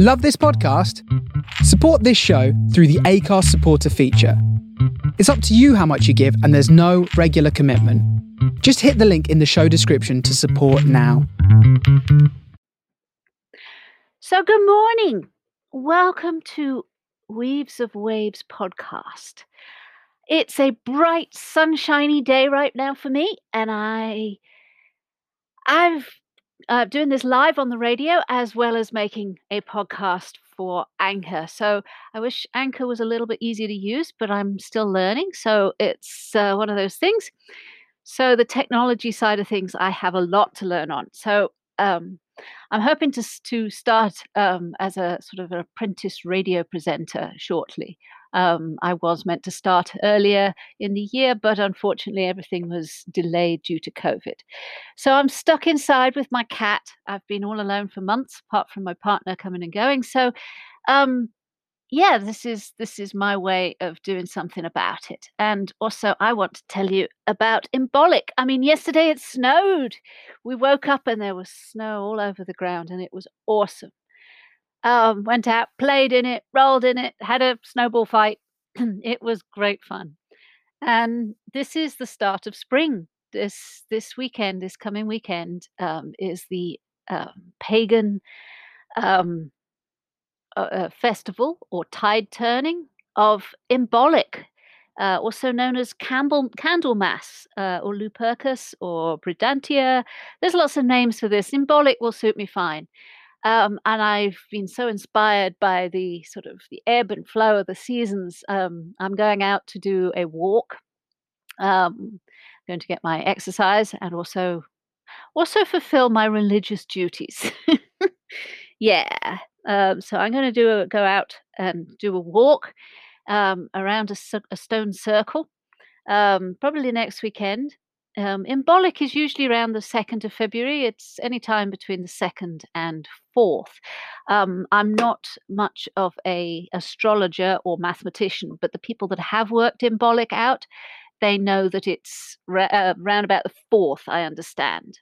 Love this podcast? Support this show through the Anchor supporter feature. It's up to you how much you give, and there's no regular commitment. Just hit the link in the show description to support now. So, good morning. Welcome to Weaves of Waves podcast. It's a bright, sunshiny day right now for me, and I, I've uh, doing this live on the radio as well as making a podcast for Anchor. So I wish Anchor was a little bit easier to use, but I'm still learning. So it's uh, one of those things. So the technology side of things, I have a lot to learn on. So um, I'm hoping to to start um, as a sort of an apprentice radio presenter shortly. Um, I was meant to start earlier in the year, but unfortunately, everything was delayed due to COVID. So I'm stuck inside with my cat. I've been all alone for months, apart from my partner coming and going. So, um, yeah, this is this is my way of doing something about it. And also, I want to tell you about Imbolc. I mean, yesterday it snowed. We woke up and there was snow all over the ground, and it was awesome um, went out, played in it, rolled in it, had a snowball fight. it was great fun. And this is the start of spring. This this weekend, this coming weekend, um, is the um, pagan um, uh, uh, festival or tide turning of Imbolc, uh, also known as Candle, Candlemas uh, or Lupercus or Brigantia. There's lots of names for this. Imbolc will suit me fine. Um, and I've been so inspired by the sort of the ebb and flow of the seasons. Um, I'm going out to do a walk. Um, going to get my exercise and also also fulfill my religious duties. yeah. Um, so I'm going to do a, go out and do a walk um, around a, a, stone circle, um, probably next weekend. Um, Imbolc is usually around the 2nd of February. It's any time between the 2nd and 4th. Um, I'm not much of a astrologer or mathematician, but the people that have worked Imbolc out, they know that it's ra- uh, around about the 4th, I understand.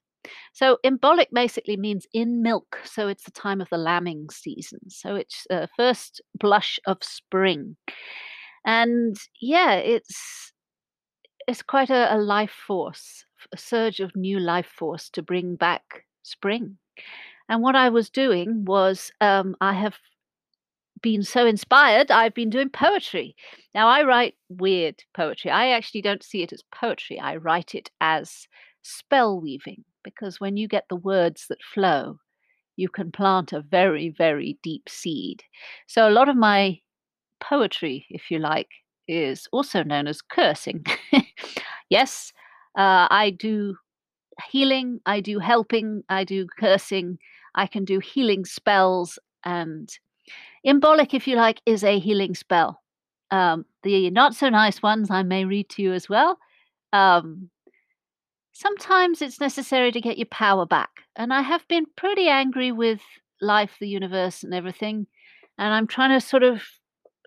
So Imbolc basically means in milk. So it's the time of the lambing season. So it's uh, first blush of spring. And yeah, it's it's quite a, a life force, a surge of new life force to bring back spring. And what I was doing was um, I have been so inspired, I've been doing poetry. Now, I write weird poetry. I actually don't see it as poetry, I write it as spell weaving, because when you get the words that flow, you can plant a very, very deep seed. So, a lot of my poetry, if you like, is also known as cursing. yes, uh, I do healing, I do helping, I do cursing, I can do healing spells, and Imbolc, if you like, is a healing spell. Um, the not so nice ones I may read to you as well. Um, sometimes it's necessary to get your power back, and I have been pretty angry with life, the universe, and everything, and I'm trying to sort of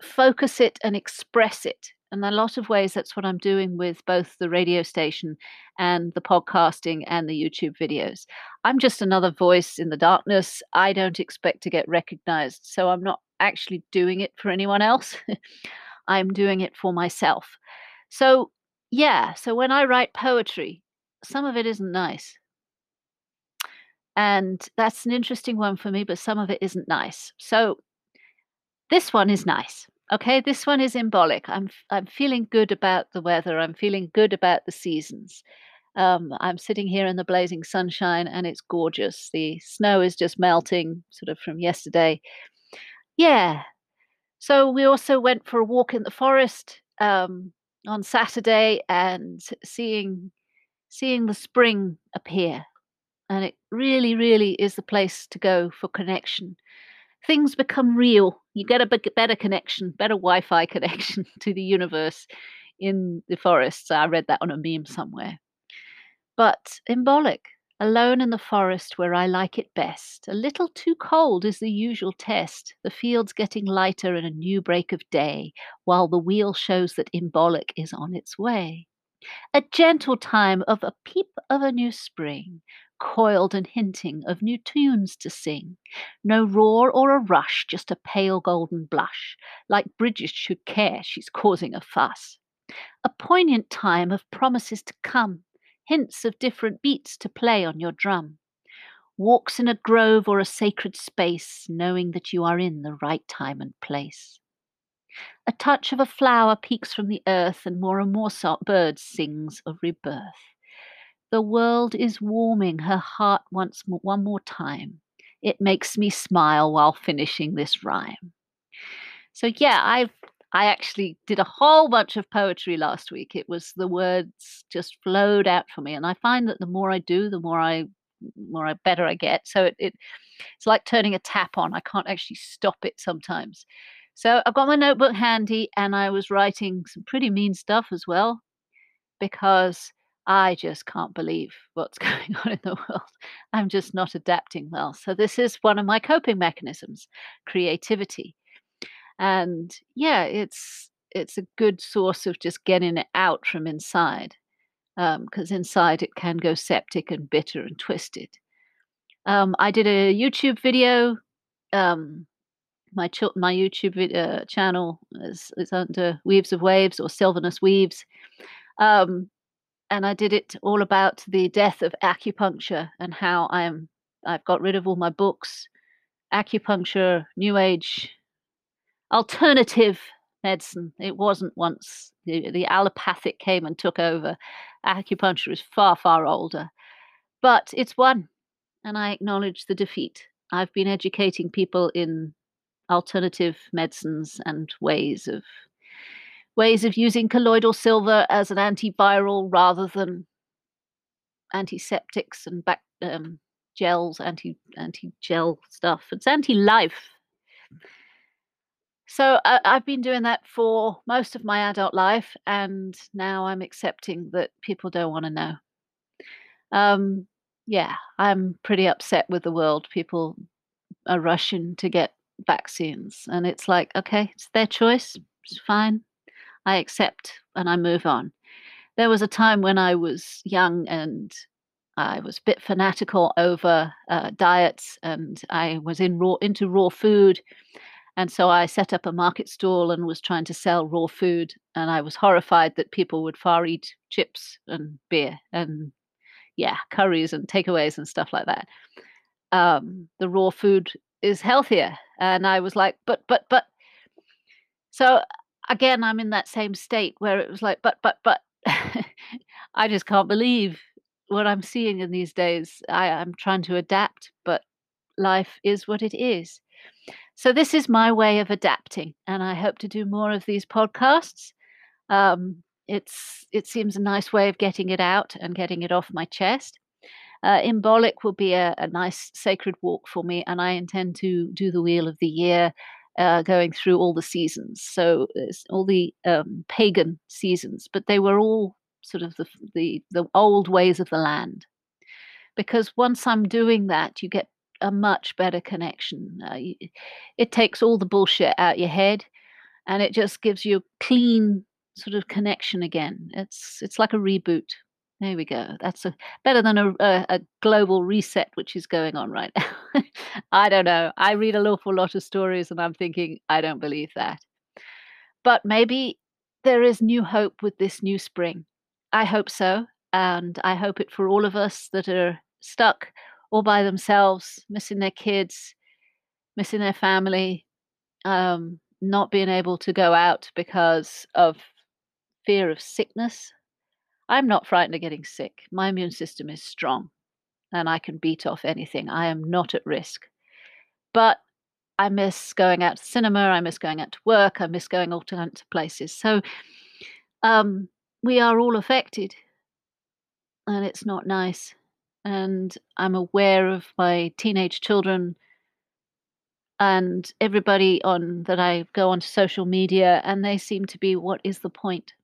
focus it and express it. And a lot of ways, that's what I'm doing with both the radio station and the podcasting and the YouTube videos. I'm just another voice in the darkness. I don't expect to get recognized. So I'm not actually doing it for anyone else. I'm doing it for myself. So, yeah, so when I write poetry, some of it isn't nice. And that's an interesting one for me, but some of it isn't nice. So, this one is nice. Okay, this one is Imbolc. I'm I'm feeling good about the weather. I'm feeling good about the seasons. Um, I'm sitting here in the blazing sunshine and it's gorgeous. The snow is just melting, sort of from yesterday. Yeah. So we also went for a walk in the forest um, on Saturday and seeing seeing the spring appear, and it really, really is the place to go for connection things become real. You get a better connection, better Wi Fi connection to the universe in the forests. I read that on a meme somewhere. But Imbolc, alone in the forest where I like it best. A little too cold is the usual test, the fields getting lighter in a new break of day, while the wheel shows that Imbolc is on its way. A gentle time of a peep of a new spring, coiled and hinting of new tunes to sing. No roar or a rush, just a pale golden blush. Like Bridget should care, she's causing a fuss. A poignant time of promises to come, hints of different beats to play on your drum. Walks in a grove or a sacred space, knowing that you are in the right time and place. A touch of a flower peeks from the earth, and more and more birds sings of rebirth. The world is warming her heart once more, one more time. It makes me smile while finishing this rhyme. So yeah, I I actually did a whole bunch of poetry last week. It was the words just flowed out for me, and I find that the more I do, the more I more I better I get. So it, it it's like turning a tap on. I can't actually stop it sometimes. So I've got my notebook handy, and I was writing some pretty mean stuff as well because I just can't believe what's going on in the world. I'm just not adapting well. So, this is one of my coping mechanisms creativity. And yeah, it's it's a good source of just getting it out from inside because um, inside it can go septic and bitter and twisted. Um, I did a YouTube video. Um, my ch- my YouTube uh, channel is, is under Weaves of Waves or Sylvanus Weaves. Um, and I did it all about the death of acupuncture and how I'm I've got rid of all my books, acupuncture, new age, alternative medicine. It wasn't once the, the allopathic came and took over. Acupuncture is far far older, but it's won, and I acknowledge the defeat. I've been educating people in alternative medicines and ways of ways of using colloidal silver as an antiviral rather than antiseptics and back um, gels, anti anti gel stuff. It's anti life. So I, I've been doing that for most of my adult life, and now I'm accepting that people don't want to know. Um, yeah, I'm pretty upset with the world. People are rushing to get vaccines, and it's like, okay, it's their choice. It's fine. I accept and I move on. There was a time when I was young and I was a bit fanatical over uh, diets, and I was in raw into raw food, and so I set up a market stall and was trying to sell raw food. And I was horrified that people would far eat chips and beer and yeah, curries and takeaways and stuff like that. Um, the raw food is healthier, and I was like, but but but. So again, I'm in that same state where it was like, but, but, but, I just can't believe what I'm seeing in these days. I, am trying to adapt, but life is what it is. So, this is my way of adapting, and I hope to do more of these podcasts. Um, it's it seems a nice way of getting it out and getting it off my chest. Uh, Imbolc will be a, a, nice sacred walk for me, and I intend to do the Wheel of the Year uh, going through all the seasons. So all the um, pagan seasons, but they were all sort of the, the the old ways of the land. Because once I'm doing that, you get a much better connection. Uh, it takes all the bullshit out your head, and it just gives you a clean sort of connection again. It's it's like a reboot. There we go. That's a, better than a, a, a, global reset, which is going on right now. I don't know. I read an awful lot of stories and I'm thinking, I don't believe that. But maybe there is new hope with this new spring. I hope so. And I hope it for all of us that are stuck all by themselves, missing their kids, missing their family, um, not being able to go out because of fear of sickness I'm not frightened of getting sick. My immune system is strong and I can beat off anything. I am not at risk. But I miss going out to cinema. I miss going out to work. I miss going all to places. So um, we are all affected, and it's not nice. And I'm aware of my teenage children and everybody on that I go onto social media, and they seem to be, what is the point?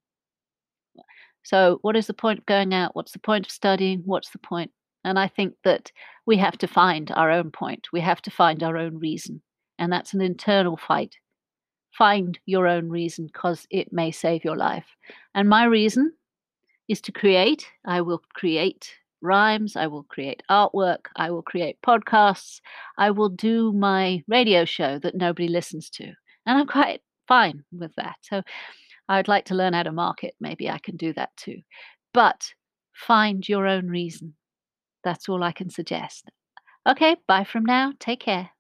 So, what is the point of going out? What's the point of studying? What's the point? And I think that we have to find our own point. We have to find our own reason. And that's an internal fight. Find your own reason because it may save your life. And my reason is to create. I will create rhymes, I will create artwork, I will create podcasts, I will do my radio show that nobody listens to. And I'm quite fine with that. So I'd like to learn how to market. Maybe I can do that too. But find your own reason. That's all I can suggest. Okay, bye from now. Take care.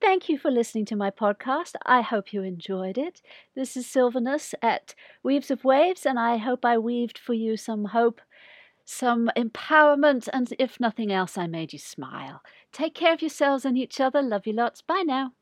Thank you for listening to my podcast. I hope you enjoyed it. This is Sylvanus at Weaves of Waves, and I hope I weaved for you some hope, some empowerment, and if nothing else, I made you smile. Take care of yourselves and each other. Love you lots. Bye now.